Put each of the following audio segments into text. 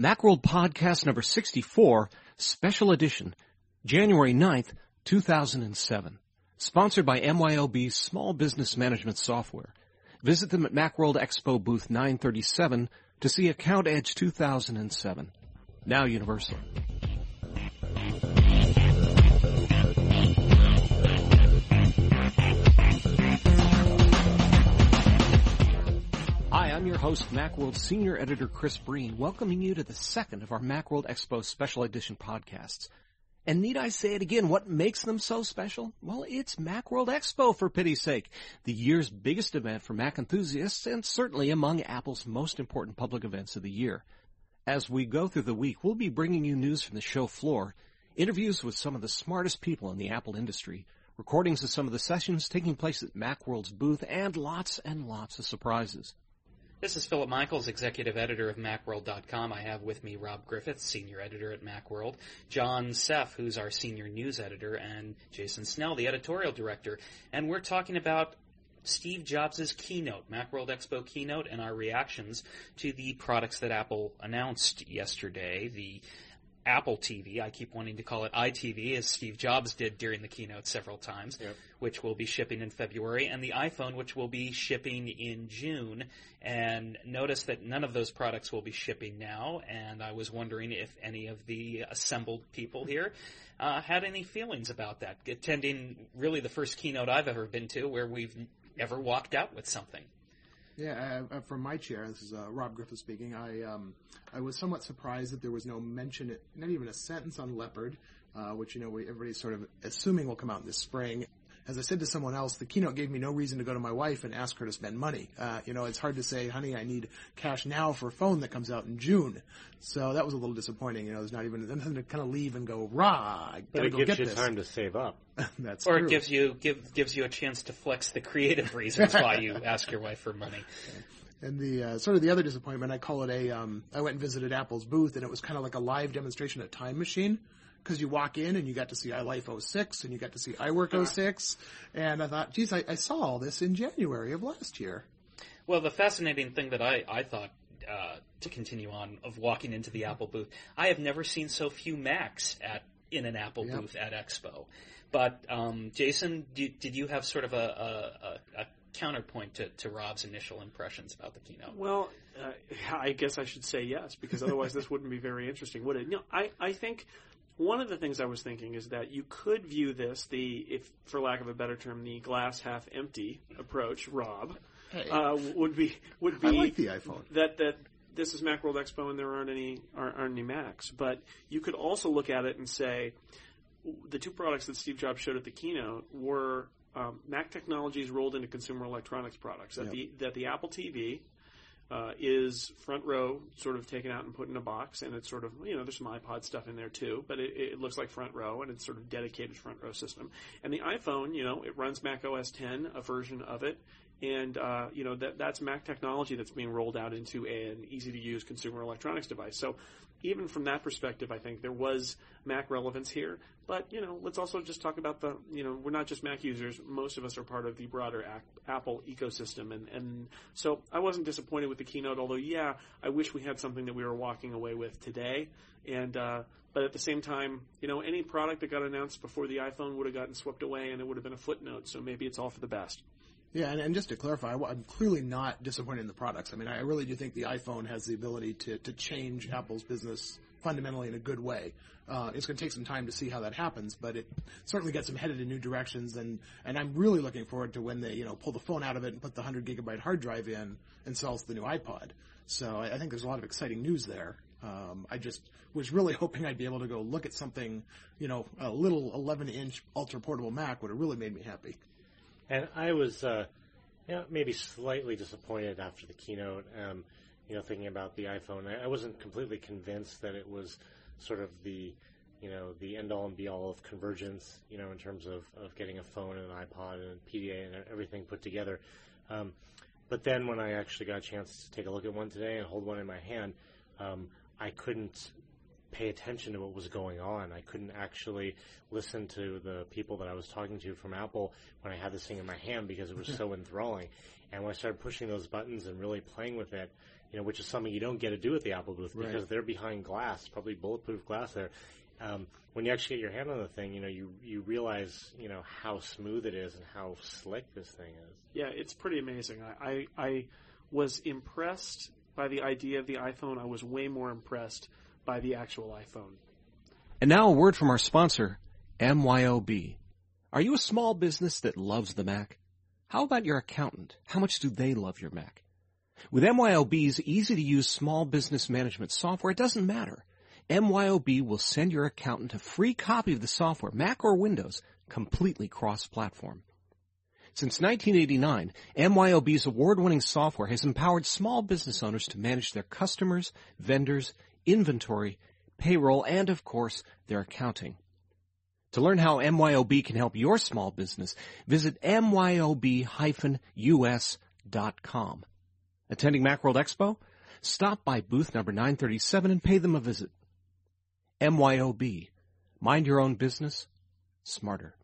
Macworld Podcast number 64, Special Edition, January 9th, 2007. Sponsored by MYOB Small Business Management Software. Visit them at Macworld Expo booth 937 to see Account Edge 2007. Now Universal. I'm your host, Macworld Senior Editor Chris Breen, welcoming you to the second of our Macworld Expo Special Edition podcasts. And need I say it again, what makes them so special? Well, it's Macworld Expo for pity's sake, the year's biggest event for Mac enthusiasts and certainly among Apple's most important public events of the year. As we go through the week, we'll be bringing you news from the show floor, interviews with some of the smartest people in the Apple industry, recordings of some of the sessions taking place at Macworld's booth, and lots and lots of surprises. This is Philip Michaels, executive editor of Macworld.com. I have with me Rob Griffiths, senior editor at Macworld, John Seff, who's our senior news editor, and Jason Snell, the editorial director. And we're talking about Steve Jobs' keynote, Macworld Expo keynote, and our reactions to the products that Apple announced yesterday. The Apple TV, I keep wanting to call it iTV, as Steve Jobs did during the keynote several times, Yep. which will be shipping in February, and the iPhone, which will be shipping in June. And notice that none of those products will be shipping now, and I was wondering if any of the assembled people here uh, had any feelings about that, attending really the first keynote I've ever been to where we've ever walked out with something. Yeah, uh, uh, from my chair, this is uh, Rob Griffith speaking. I um, I was somewhat surprised that there was no mention, not even a sentence on Leopard, uh, which you know we, everybody's sort of assuming will come out this spring. As I said to someone else, the keynote gave me no reason to go to my wife and ask her to spend money. Uh, you know, it's hard to say, honey, I need cash now for a phone that comes out in June. So that was a little disappointing. You know, there's not even nothing to kind of leave and go, rah, I But gotta it go gives get you this. time to save up. That's Or true. it gives you give, gives you a chance to flex the creative reasons why you ask your wife for money. And the uh, sort of the other disappointment, I call it a. Um, I went and visited Apple's booth, and it was kind of like a live demonstration at Time Machine because you walk in and you got to see iLife 06 and you got to see iWork 06, and I thought, geez, I, I saw all this in January of last year. Well, the fascinating thing that I, I thought, uh, to continue on, of walking into the Apple booth, I have never seen so few Macs at in an Apple Yep. booth at Expo. But um, Jason, did, did you have sort of a, a, a counterpoint to, to Rob's initial impressions about the keynote? Well, uh, I guess I should say yes, because otherwise this wouldn't be very interesting, would it? No, I, I think one of the things I was thinking is that you could view this, the, if for lack of a better term, the glass half empty approach, Rob, Hey, uh, would be would be I like the iPhone. that that this is Macworld Expo and there aren't any aren't, aren't any Macs. But you could also look at it and say the two products that Steve Jobs showed at the keynote were um, Mac technologies rolled into consumer electronics products. That Yep. the that the Apple TV uh, is front row, sort of taken out and put in a box, and it's sort of you know there's some iPod stuff in there too, but it, it looks like front row, and it's sort of dedicated front row system. And the iPhone, you know, it runs Mac OS 10, a version of it, and uh, you know that that's Mac technology that's being rolled out into an easy to use consumer electronics device. So even from that perspective, I think there was Mac relevance here. But you know, let's also just talk about the you know we're not just Mac users. Most of us are part of the broader Apple ecosystem, and and so I wasn't disappointed with the keynote. Although yeah, I wish we had something that we were walking away with today. And uh, but at the same time, you know, any product that got announced before the iPhone would have gotten swept away, and it would have been a footnote. So maybe it's all for the best. Yeah, and, and just to clarify, I'm clearly not disappointed in the products. I mean, I really do think the iPhone has the ability to, to change Apple's business fundamentally in a good way. Uh, it's going to take some time to see how that happens, but it certainly gets them headed in new directions. And, and I'm really looking forward to when they, you know, pull the phone out of it and put the 100 gigabyte hard drive in and sells the new iPod. So I, I think there's a lot of exciting news there. Um, I just was really hoping I'd be able to go look at something, you know, a little 11 inch ultra portable Mac would have really made me happy. And I was, uh, you know, maybe slightly disappointed after the keynote. Um, you know, thinking about the iPhone, I, I wasn't completely convinced that it was sort of the, you know, the end all and be all of convergence. You know, in terms of of getting a phone and an iPod and PDA and everything put together. Um, but then when I actually got a chance to take a look at one today and hold one in my hand, um, I couldn't pay attention to what was going on. I couldn't actually listen to the people that I was talking to from Apple when I had this thing in my hand because it was so enthralling. And when I started pushing those buttons and really playing with it, you know, which is something you don't get to do at the Apple booth Right. because they're behind glass, probably bulletproof glass there. Um, when you actually get your hand on the thing, you know, you you realize, you know, how smooth it is and how slick this thing is. Yeah, it's pretty amazing. I, I, I was impressed by the idea of the iPhone. I was way more impressed by the actual iPhone. And now a word from our sponsor, MYOB. Are you a small business that loves the Mac? How about your accountant? How much do they love your Mac? With MYOB's easy to use small business management software, it doesn't matter. MYOB will send your accountant a free copy of the software, Mac or Windows, completely cross-platform. Since 1989, MYOB's award-winning software has empowered small business owners to manage their customers, vendors, inventory, payroll, and of course, their accounting. To learn how MYOB can help your small business, visit myob-us.com. Attending Macworld Expo? Stop by booth number 937 and pay them a visit. MYOB. Mind your own business. Smarter.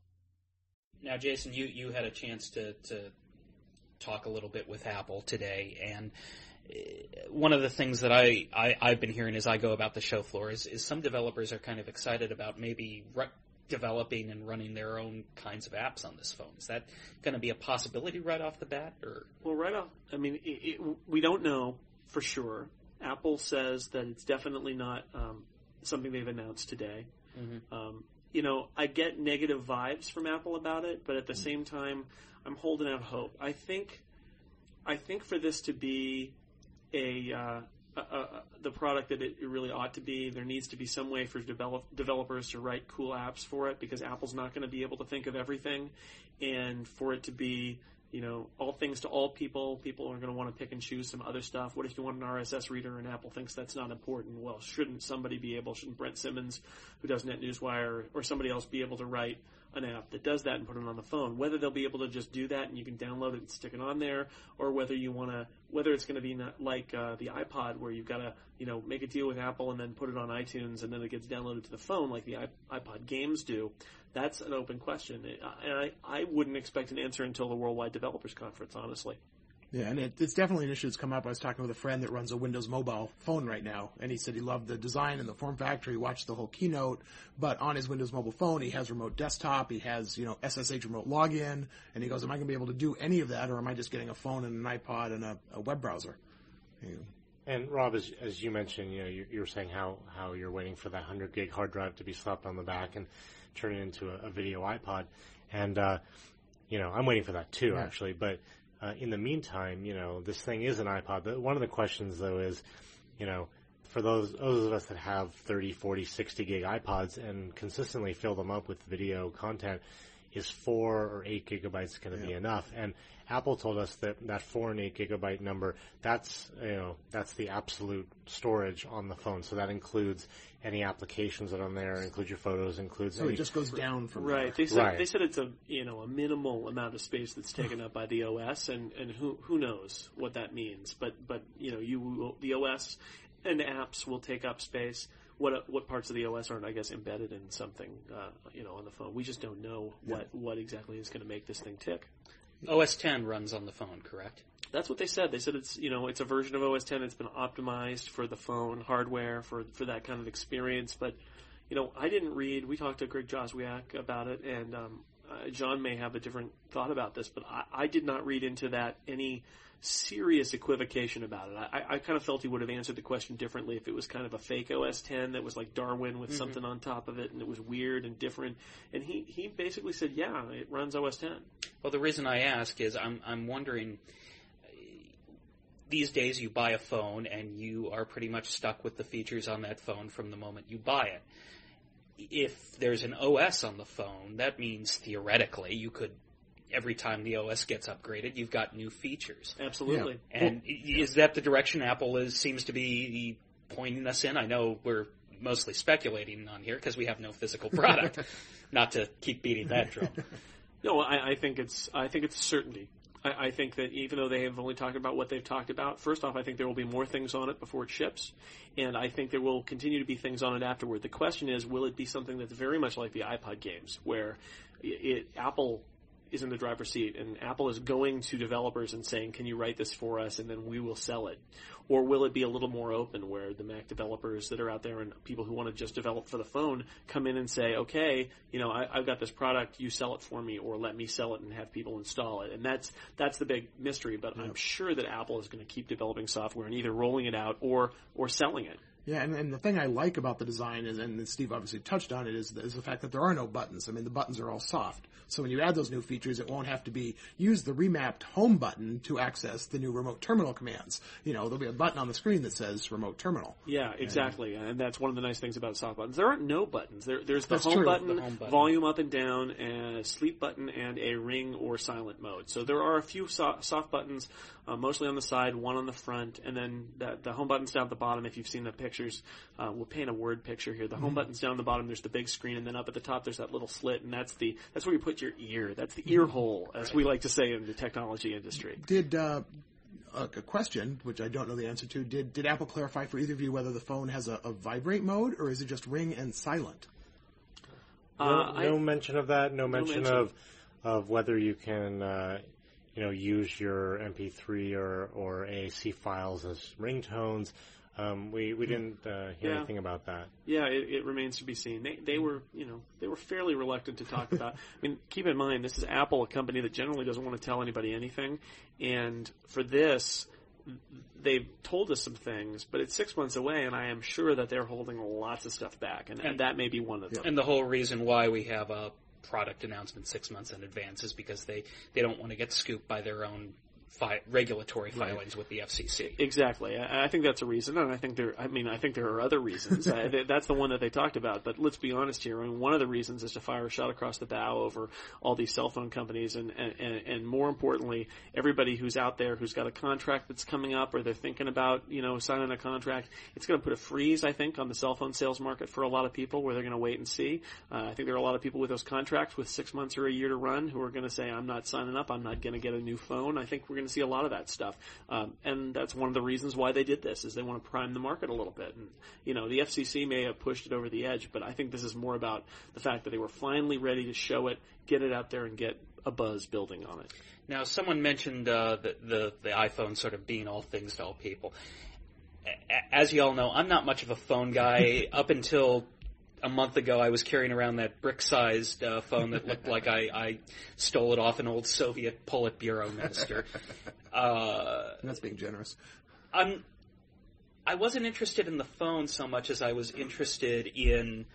Now, Jason, you, you had a chance to, to talk a little bit with Apple today, and one of the things that I, I, I've been hearing as I go about the show floor is, is some developers are kind of excited about maybe re- developing and running their own kinds of apps on this phone. Is that going to be a possibility right off the bat, or Well, right off, I mean, it, it, we don't know for sure. Apple says that it's definitely not um, something they've announced today. Um, you know, I get negative vibes from Apple about it, but at the same time, I'm holding out hope. I think, I think for this to be a, uh, a, a the product that it, really ought to be, there needs to be some way for develop, developers to write cool apps for it because Apple's not going to be able to think of everything, and for it to be you know, all things to all people. People are going to want to pick and choose some other stuff. What if you want an RSS reader and Apple thinks that's not important? Well, shouldn't somebody be able, shouldn't Brent Simmons, who does Net Newswire, or somebody else be able to write an app that does that and put it on the phone? Whether they'll be able to just do that and you can download it and stick it on there, or whether you want to, whether it's going to be like uh, the iPod where you've got to, you know, make a deal with Apple and then put it on iTunes and then it gets downloaded to the phone like the iPod games do. That's an open question, and I, I wouldn't expect an answer until the Worldwide Developers Conference, honestly. Yeah, and it, it's definitely an issue that's come up. I was talking with a friend that runs a Windows mobile phone right now, and he said he loved the design and the form factor. He watched the whole keynote, but on his Windows mobile phone, he has remote desktop, he has, you know, SSH remote login, and he goes, am I going to be able to do any of that, or am I just getting a phone and an iPod and a, a web browser? You- And Rob, as, as you mentioned, you know, you, you were saying how, how you're waiting for that 100 gig hard drive to be slapped on the back and turn it into a, a video iPod. And, uh, you know, I'm waiting for that too, Yeah. actually. But, uh, in the meantime, you know, this thing is an iPod. But one of the questions though is, you know, for those, those of us that have 30, 40, 60 gig iPods and consistently fill them up with video content, is four or eight gigabytes going to be enough? And Apple told us that that four and eight gigabyte number, that's, you know, that's the absolute storage on the phone. So that includes any applications that are on there, includes your photos, includes So any, it just goes down from Right. there. They said Right. they said it's a you know a minimal amount of space that's taken up by the OS, and and who who knows what that means. But but you know you will, the OS and apps will take up space. What what parts of the OS aren't I guess embedded in something uh, you know on the phone? We just don't know what what exactly is going to make this thing tick. OS 10 runs on the phone, correct? That's what they said. They said it's you know it's a version of OS 10 that's been optimized for the phone hardware for for that kind of experience. But you know I didn't read. We talked to Greg Joswiak about it, and um, uh, John may have a different thought about this, but I, I did not read into that any serious equivocation about it. I, I kind of felt he would have answered the question differently if it was kind of a fake OS 10 that was like Darwin with something on top of it and it was weird and different. And he, he basically said, yeah, it runs OS 10. Well, the reason I ask is I'm I'm wondering. These days, you buy a phone and you are pretty much stuck with the features on that phone from the moment you buy it. If there's an OS on the phone, that means theoretically you could, every time the OS gets upgraded, you've got new features. Absolutely. And is that the direction Apple is seems to be pointing us in? I know we're mostly speculating on here because we have no physical product. Not to keep beating that drum. No, I, I think it's I think it's a certainty. I, I think that even though they have only talked about what they've talked about, first off, I think there will be more things on it before it ships, and I think there will continue to be things on it afterward. The question is, will it be something that's very much like the iPod games, where it, Apple is in the driver's seat, and Apple is going to developers and saying, "Can you write this for us?" and then we will sell it, or will it be a little more open, where the Mac developers that are out there and people who want to just develop for the phone come in and say, "Okay, you know, I, I've got this product, you sell it for me, or let me sell it and have people install it," and that's that's the big mystery. But I'm sure that Apple is going to keep developing software and either rolling it out or or selling it. Yeah, and, and the thing I like about the design is, and Steve obviously touched on it, is, is the fact that there are no buttons. I mean, the buttons are all soft. So when you add those new features, it won't have to be use the remapped home button to access the new remote terminal commands. You know, there'll be a button on the screen that says remote terminal. Yeah, exactly, and that's one of the nice things about soft buttons. There aren't no buttons. There, there's the home, button, the home button. volume up and down, and a sleep button, and a ring or silent mode. So there are a few so- soft buttons, uh, mostly on the side, one on the front, and then the, the home button's down at the bottom. If you've seen the pictures, uh, we'll paint a word picture here. The home button's down at the bottom. There's the big screen, and then up at the top there's that little slit, and that's the that's where you put your ear. That's the ear hole, as we like to say in the technology industry. Did uh, a, a question, which I don't know the answer to, did did Apple clarify for either of you whether the phone has a, a vibrate mode or is it just ring and silent? No, Uh, I- mention of that. No mention, mention. of of whether you can, uh, you know, use your MP3 or or AAC files as ringtones. Um, we we didn't uh, hear Yeah. anything about that. Yeah, it, it remains to be seen. They they were you know they were fairly reluctant to talk about. I mean, keep in mind this is Apple, a company that generally doesn't want to tell anybody anything, and for this, they've told us some things, but it's six months away, and I am sure that they're holding lots of stuff back, and, and that may be one of them. And the whole reason why we have a product announcement six months in advance is because they, they don't want to get scooped by their own fi- regulatory filings with the FCC. Exactly. I, I think that's a reason, and I think there. I mean, I think there are other reasons. I, th- that's the one that they talked about. But let's be honest here. I mean, one of the reasons is to fire a shot across the bow over all these cell phone companies, and and, and, and more importantly, everybody who's out there who's got a contract that's coming up, or they're thinking about you know signing a contract. It's going to put a freeze, I think, on the cell phone sales market for a lot of people, where they're going to wait and see. Uh, I think there are a lot of people with those contracts with six months or a year to run who are going to say, "I'm not signing up. I'm not going to get a new phone." I think we're going to see a lot of that stuff, um, and that's one of the reasons why they did this is they want to prime the market a little bit. And you know, the FCC may have pushed it over the edge, but I think this is more about the fact that they were finally ready to show it, get it out there, and get a buzz building on it. Now, someone mentioned uh, the, the the iPhone sort of being all things to all people. As you all know, I'm not much of a phone guy. Up until a month ago, I was carrying around that brick-sized uh, phone that looked like I, I stole it off an old Soviet Politburo minister. Uh, That's being generous. I'm I wasn't interested in the phone so much as I was interested in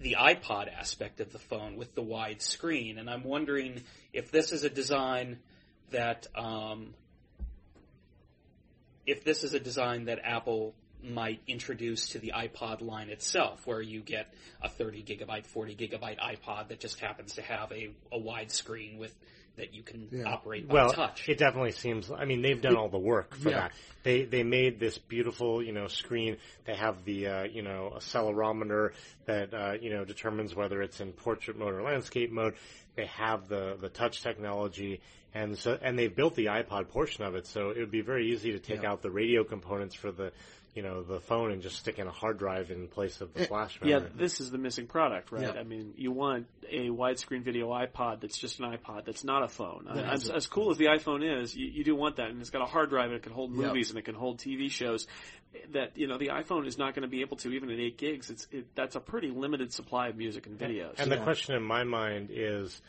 the iPod aspect of the phone with the wide screen, and I'm wondering if this is a design that um, if this is a design that Apple might introduce to the iPod line itself, where you get a 30 gigabyte, 40 gigabyte iPod that just happens to have a, a wide screen with that you can Yeah. operate by Well, touch. it definitely seems. I mean, they've done all the work for Yeah. that. They they made this beautiful, you know, screen. They have the, uh, you know, accelerometer that uh, you know determines whether it's in portrait mode or landscape mode. They have the the touch technology, and so and they've built the iPod portion of it. So it would be very easy to take Yeah. out the radio components for the, you know, the phone and just stick in a hard drive in place of the Eh, flash Yeah, this is the missing product, right? Yeah. I mean, you want a widescreen video iPod that's just an iPod that's not a phone. That has as, as cool as the iPhone is, you, you do want that, and it's got a hard drive, and it can hold Yep. movies, and it can hold TV shows. That you know, the iPhone is not going to be able to even at eight gigs. It's it, that's a pretty limited supply of music and videos. And the Yeah. question in my mind is,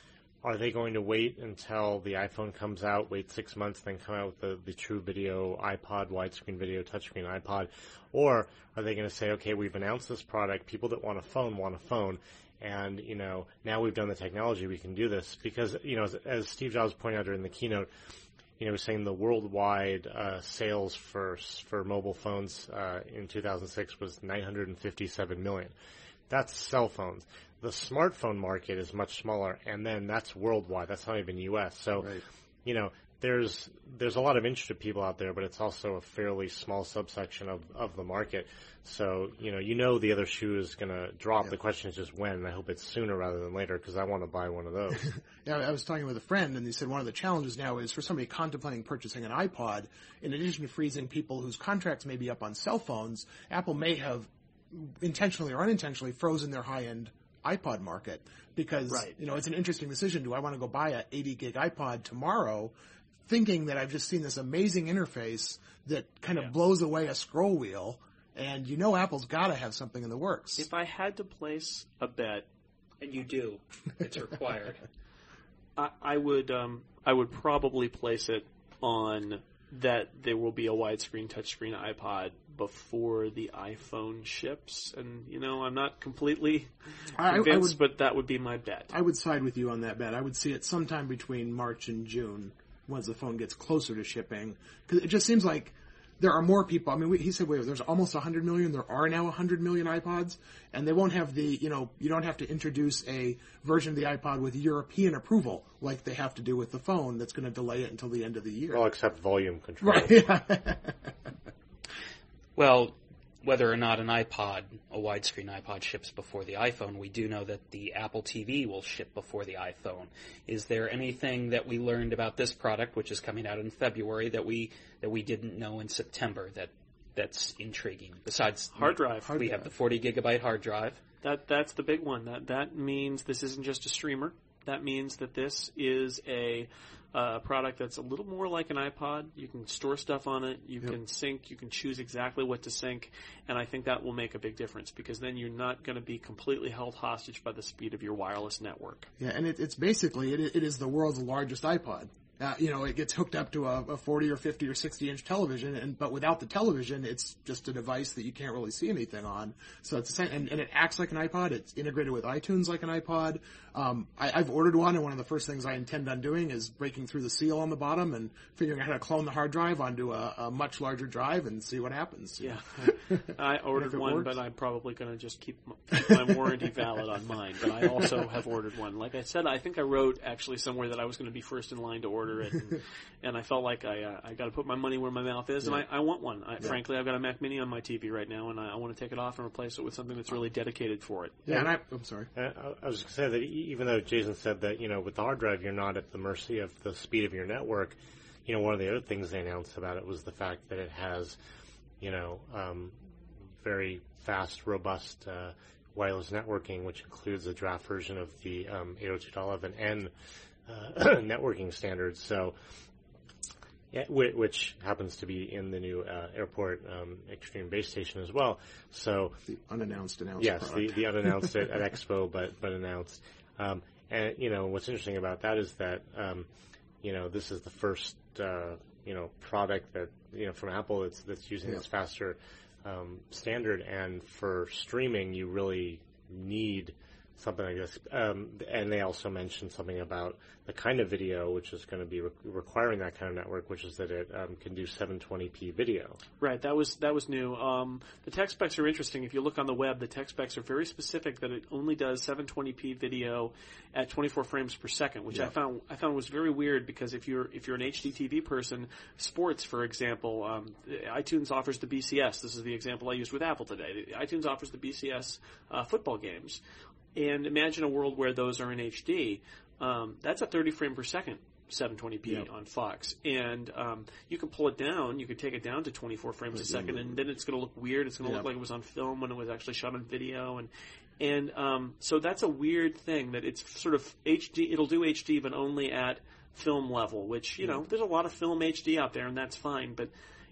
are they going to wait until the iPhone comes out, wait six months, then come out with the, the true video iPod, widescreen video, touchscreen iPod? Or are they going to say, okay, we've announced this product, people that want a phone want a phone, and, you know, now we've done the technology, we can do this? Because, you know, as, as Steve Jobs pointed out during the keynote, you know, saying the worldwide uh, sales for for mobile phones uh, in 2006 was 957 million. That's cell phones. The smartphone market is much smaller, and then that's worldwide. That's not even U.S. So, Right. you know, there's there's a lot of interested people out there, but it's also a fairly small subsection of of the market. So, you know, you know the other shoe is going to drop. Yeah. The question is just when. And I hope it's sooner rather than later because I want to buy one of those. Yeah, I was talking with a friend, and he said one of the challenges now is for somebody contemplating purchasing an iPod, in addition to freezing people whose contracts may be up on cell phones, Apple may have intentionally or unintentionally frozen their high-end iPod market because Right. you know it's an interesting decision. Do I want to go buy a 80 gig iPod tomorrow, thinking that I've just seen this amazing interface that kind of Yeah. blows away a scroll wheel, and you know Apple's got to have something in the works. If I had to place a bet, And you do. It's required. I, I would um, I would probably place it on that there will be a widescreen touchscreen iPod before the iPhone ships, and you know I'm not completely I, I convinced, would but that would be my bet. I would side with you on that bet. I would see it sometime between March and June once the phone gets closer to shipping. Because it just seems like there are more people. I mean, we, he said, wait, there's almost 100 million. There are now 100 million iPods, and they won't have the, you know, you don't have to introduce a version of the iPod with European approval like they have to do with the phone. That's going to delay it until the end of the year. Well, except volume control. right? Yeah. Well, whether or not an iPod, a widescreen iPod ships before the iPhone, we do know that the Apple TV will ship before the iPhone. Is there anything that we learned about this product, which is coming out in February, that we that we didn't know in September that that's intriguing? Besides Hard drive. hard we have the 40 gigabyte hard drive. That that's the big one. That that means this isn't just a streamer. That means that this is a uh, product that's a little more like an iPod. You can store stuff on it. You can sync. You can choose exactly what to sync, and I think that will make a big difference because then you're not going to be completely held hostage by the speed of your wireless network. Yeah, and it, it's basically it, it is the world's largest iPod. Uh, you know, it gets hooked up to a, a 40 or 50 or 60 inch television, and but without the television, it's just a device that you can't really see anything on. So it's the same, and, and it acts like an iPod. It's integrated with iTunes like an iPod. Um, I, I've ordered one, and one of the first things I intend on doing is breaking through the seal on the bottom and figuring out how to clone the hard drive onto a, a much larger drive and see what happens. Yeah, I ordered one, works. but I'm probably going to just keep, m- keep my warranty valid on mine. But I also have ordered one. Like I said, I think I wrote actually somewhere that I was going to be first in line to order it, and, and I felt like I uh, I got to put my money where my mouth is, and I, I want one. I, Frankly, I've got a Mac Mini on my TV right now, and I, I want to take it off and replace it with something that's really dedicated for it. Yeah, and I, I'm sorry. I I was going to say that e- even though Jason said that, you know, with the hard drive, you're not at the mercy of the speed of your network, you know, one of the other things they announced about it was the fact that it has, you know, um, very fast, robust uh, wireless networking, which includes a draft version of the um, 802.11n uh, networking standards. So, yeah, whi- which happens to be in the new uh, airport um, Extreme Base Station as well. So, The unannounced announced Yes, the, the unannounced at, at Expo, but but announced. Um, and you know what's interesting about that is that um, you know this is the first uh, you know product that you know from Apple that's that's using Yeah. this faster um, standard, and for streaming you really need something like this. Um, and they also mentioned something about the kind of video which is going to be re- requiring that kind of network, which is that it um, can do 720p video. Right, that was that was new. Um, the tech specs are interesting. If you look on the web, the tech specs are very specific that it only does 720p video at 24 frames per second, which I found I found was very weird because if you're if you're an HDTV person, sports, for example, um, iTunes offers the BCS. This is the example I used with Apple today. iTunes offers the BCS uh, football games, and imagine a world where those are in HD. Um, that's a 30 frame per second 720p Yep. on Fox, and um, you can pull it down. You could take it down to 24 frames a second, and then it's going to look weird. It's going to Yep. look like it was on film when it was actually shot on video, and and um, so that's a weird thing that it's sort of HD. It'll do HD, but only at film level. Which you know, there's a lot of film HD out there, and that's fine, but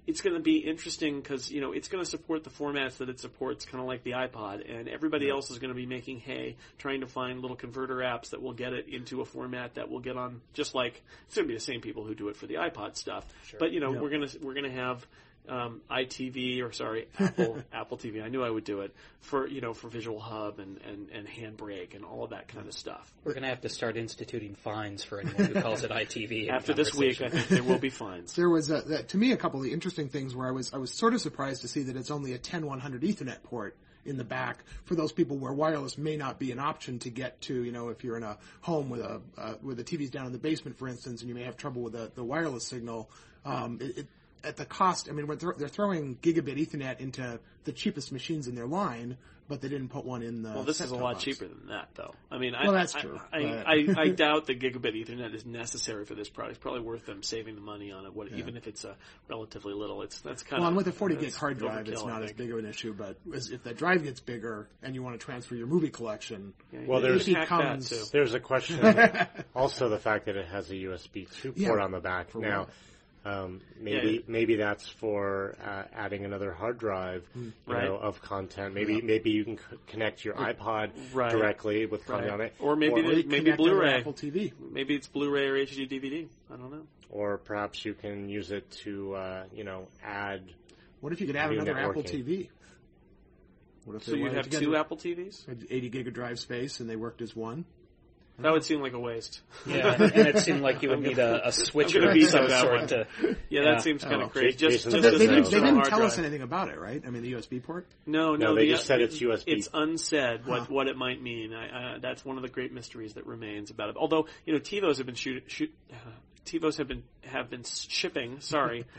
it's going to be interesting because you know it's going to support the formats that it supports, kind of like the iPod, and everybody else is going to be making hay trying to find little converter apps that will get it into a format that will get on. Just like it's going to be the same people who do it for the iPod stuff, but you know Yeah. we're gonna we're gonna have um, ITV or sorry Apple Apple TV. I knew I would do it for you know for Visual Hub and and and Handbrake and all of that kind of stuff. We're going to have to start instituting fines for anyone who calls it ITV. After this week, I think there will be fines. There was a, that, to me a couple of the interesting things where I was I was sort of surprised to see that it's only a 10100 Ethernet port in the back for those people where wireless may not be an option to get to. You know, if you're in a home with a uh, with the TV's down in the basement, for instance, and you may have trouble with the, the wireless signal. Um, it, it, at the cost. I mean, when they're, they're throwing gigabit Ethernet into the cheapest machines in their line, but they didn't put one in the. Well, this is a lot box. cheaper than that, though. I mean, Well, I, that's I- true, I, but- I, I, doubt that gigabit Ethernet is necessary for this product. It's probably worth them saving the money on it, what, even if it's a relatively little. It's that's kind Well, of and with a 40 gig hard drive, it's overkill, I not as big of an issue. But if that drive gets bigger and you want to transfer your movie collection, Yeah, Well, there's- can becomes- There's a question. also, the fact that it has a USB 2 Yeah. port on the back. For now, what? Um, maybe Yeah. maybe that's for uh, adding another hard drive, you Right. know, of content. Maybe maybe you can c- connect your iPod Right. directly with content on it, Or maybe or the- maybe connect it to Blu-ray. Apple TV. Maybe it's Blu-ray or HD DVD. I don't know. or perhaps you can use it to uh, you know add. What if you could add New another Apple. TV? What if So you'd have two Apple TVs? 80 gig of drive space and they worked as one? That would seem like a waste. Yeah, and it seemed like you would need a, a switcher gonna of veto some that sort one. to. Yeah, Yeah. that seems kind Oh, of crazy. Jason Just, doesn't just But they, didn't, they didn't hard tell us anything about it, right? I mean, the USB port? No, no, No, they the- just said it's USB. It's unsaid what Huh. what it might mean. I, uh, that's one of the great mysteries that remains about it. Although you know, TiVos have been shoot, shoot uh, TiVos have been have been shipping. Sorry.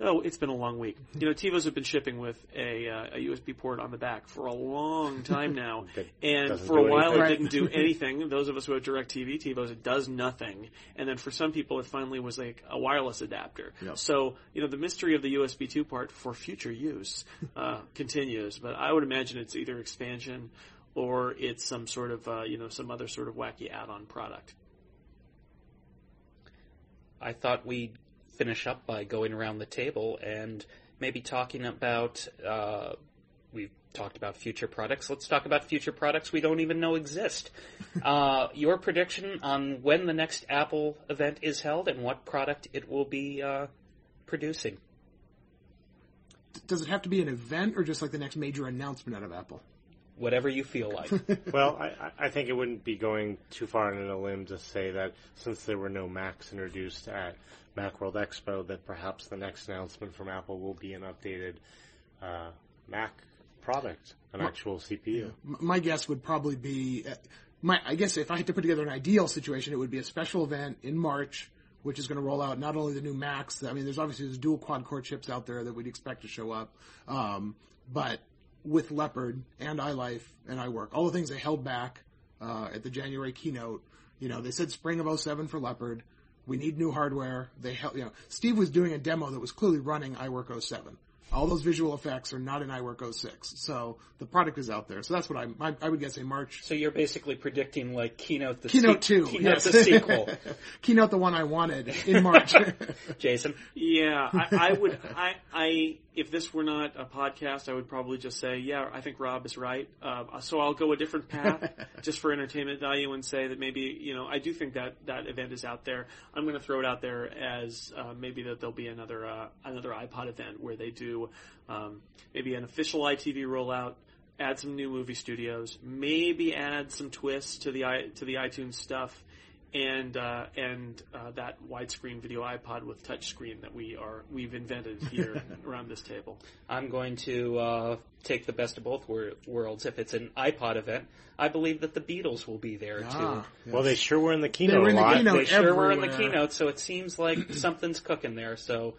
Oh, it's been a long week. You know, TiVos have been shipping with a, uh, a USB port on the back for a long time now, and for a while anything. it didn't do anything. Those of us who have DirecTV TiVos, it does nothing. And then for some people, it finally was like a wireless adapter. Yep. So you know, the mystery of the USB 2 part for future use uh, continues. But I would imagine it's either expansion or it's some sort of uh, you know some other sort of wacky add-on product. I thought we'd finish up by going around the table and maybe talking about. Uh, we've talked about future products. Let's talk about future products we don't even know exist. uh, your prediction on when the next Apple event is held and what product it will be uh, producing. Does it have to be an event or just like the next major announcement out of Apple? Whatever you feel like. Well, I, I- I think it wouldn't be going too far on a limb to say that since there were no Macs introduced at Macworld Expo, that perhaps the next announcement from Apple will be an updated uh, Mac product, an actual CPU. M- My guess would probably be, uh, my I guess if I had to put together an ideal situation, it would be a special event in March, which is going to roll out not only the new Macs. I mean, there's obviously there's dual quad core chips out there that we'd expect to show up, um, but with Leopard and iLife and iWork, all the things they held back uh, at the January keynote. You know, they said spring of 07 for Leopard. We need new hardware. They held, you know, Steve was doing a demo that was clearly running iWork 07. All those visual effects are not in iWork 06. So the product is out there. So that's what I, I, I would guess a March. so you're basically predicting like Keynote the Keynote se- 2. Keynote yes. the sequel. Keynote the one I wanted in March. Jason. Yeah, I, I would. I, I, if this were not a podcast, I would probably just say, yeah, I think Rob is right. Uh, so I'll go a different path just for entertainment value and say that maybe, you know, I do think that that event is out there. I'm going to throw it out there as uh, maybe that there'll be another uh, another iPod event where they do um, maybe an official ITV rollout. Add some new movie studios, maybe add some twists to the i to the iTunes stuff, and uh, and uh, that widescreen video iPod with touchscreen that we are we've invented here around this table. I'm going to uh, take the best of both wor- worlds. If it's an iPod event, I believe that the Beatles will be there Ah, too. Well, they sure were in the keynote were in a the lot. keynote. They sure were in the keynote, so it seems like something's cooking there. So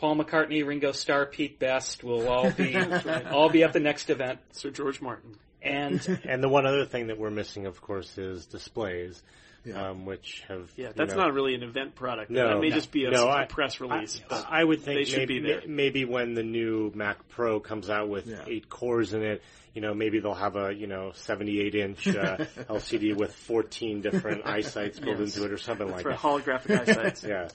Paul McCartney, Ringo Starr, Pete Best will all be all be at the next event. Sir George Martin. And And the one other thing that we're missing, of course, is displays, Yeah. um, which have Yeah, you that's know, not really an event product. No. that may No. just be a, No, a I- press release. I, but I would think they should maybe, be there. maybe when the new Mac Pro comes out with Yeah. eight cores in it, you know, maybe they'll have a you know 78 inch uh, LCD with 14 different iSights built Yes. into it or something like for that. holographic iSights. Yeah,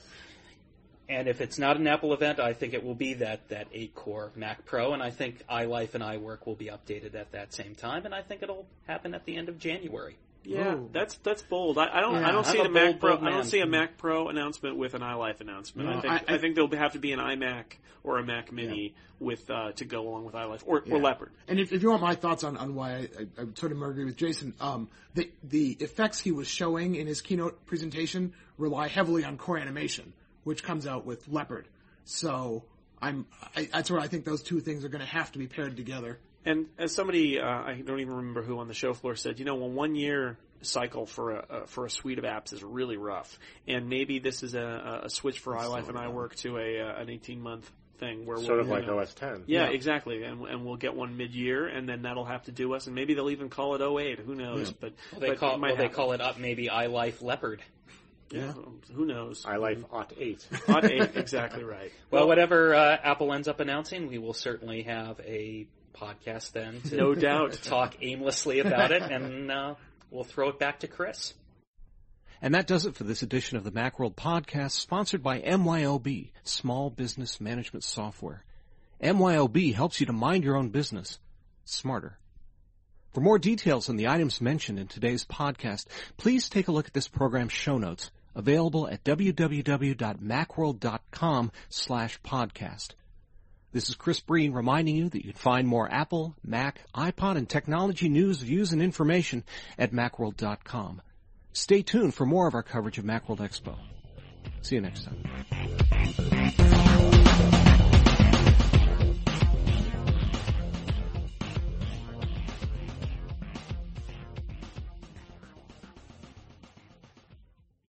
and if it's not an Apple event, I think it will be that that eight core Mac Pro, and I think iLife and iWork will be updated at that same time, and I think it'll happen at the end of January. Yeah, Ooh. that's that's bold. I, I don't Yeah. I don't see I'm a a Mac bold, Pro. bold I don't see a Mac Pro announcement with an iLife announcement. No, I think I- I, I- think there'll have to be an iMac or a Mac Mini with uh, to go along with iLife or, or Leopard. And if, if you want my thoughts on, on why I, I, I sort of agree with Jason, um, the the effects he was showing in his keynote presentation rely heavily on core animation, which comes out with Leopard. So I'm I, that's where I think those two things are going to have to be paired together. And as somebody, uh, I don't even remember who on the show floor said, you know, a one year cycle for a, uh, for a suite of apps is really rough. And maybe this is a, a switch for iLife and iWork to a, uh, an 18 month thing where sort we'll, of like you know, OS 10. Yeah, Yeah. exactly. And, and we'll get one mid-year, and then that'll have to do us. And maybe they'll even call it 08. Who knows? But, Well, they but call it might well, they call it up maybe iLife Leopard. Yeah, who knows? iLife Aught 8. Odd eight, exactly right. Well, whatever uh, Apple ends up announcing, we will certainly have a podcast then to No doubt. talk aimlessly about it, and uh, we'll throw it back to Chris. And that does it for this edition of the Macworld podcast sponsored by MYOB, Small Business Management Software. MYOB helps you to mind your own business smarter. For more details on the items mentioned in today's podcast, please take a look at this program's show notes available at www.macworld.com slash podcast. This is Chris Breen reminding you that you can find more Apple, Mac, iPod, and technology news, views, and information at macworld.com. Stay tuned for more of our coverage of Macworld Expo. See you next time.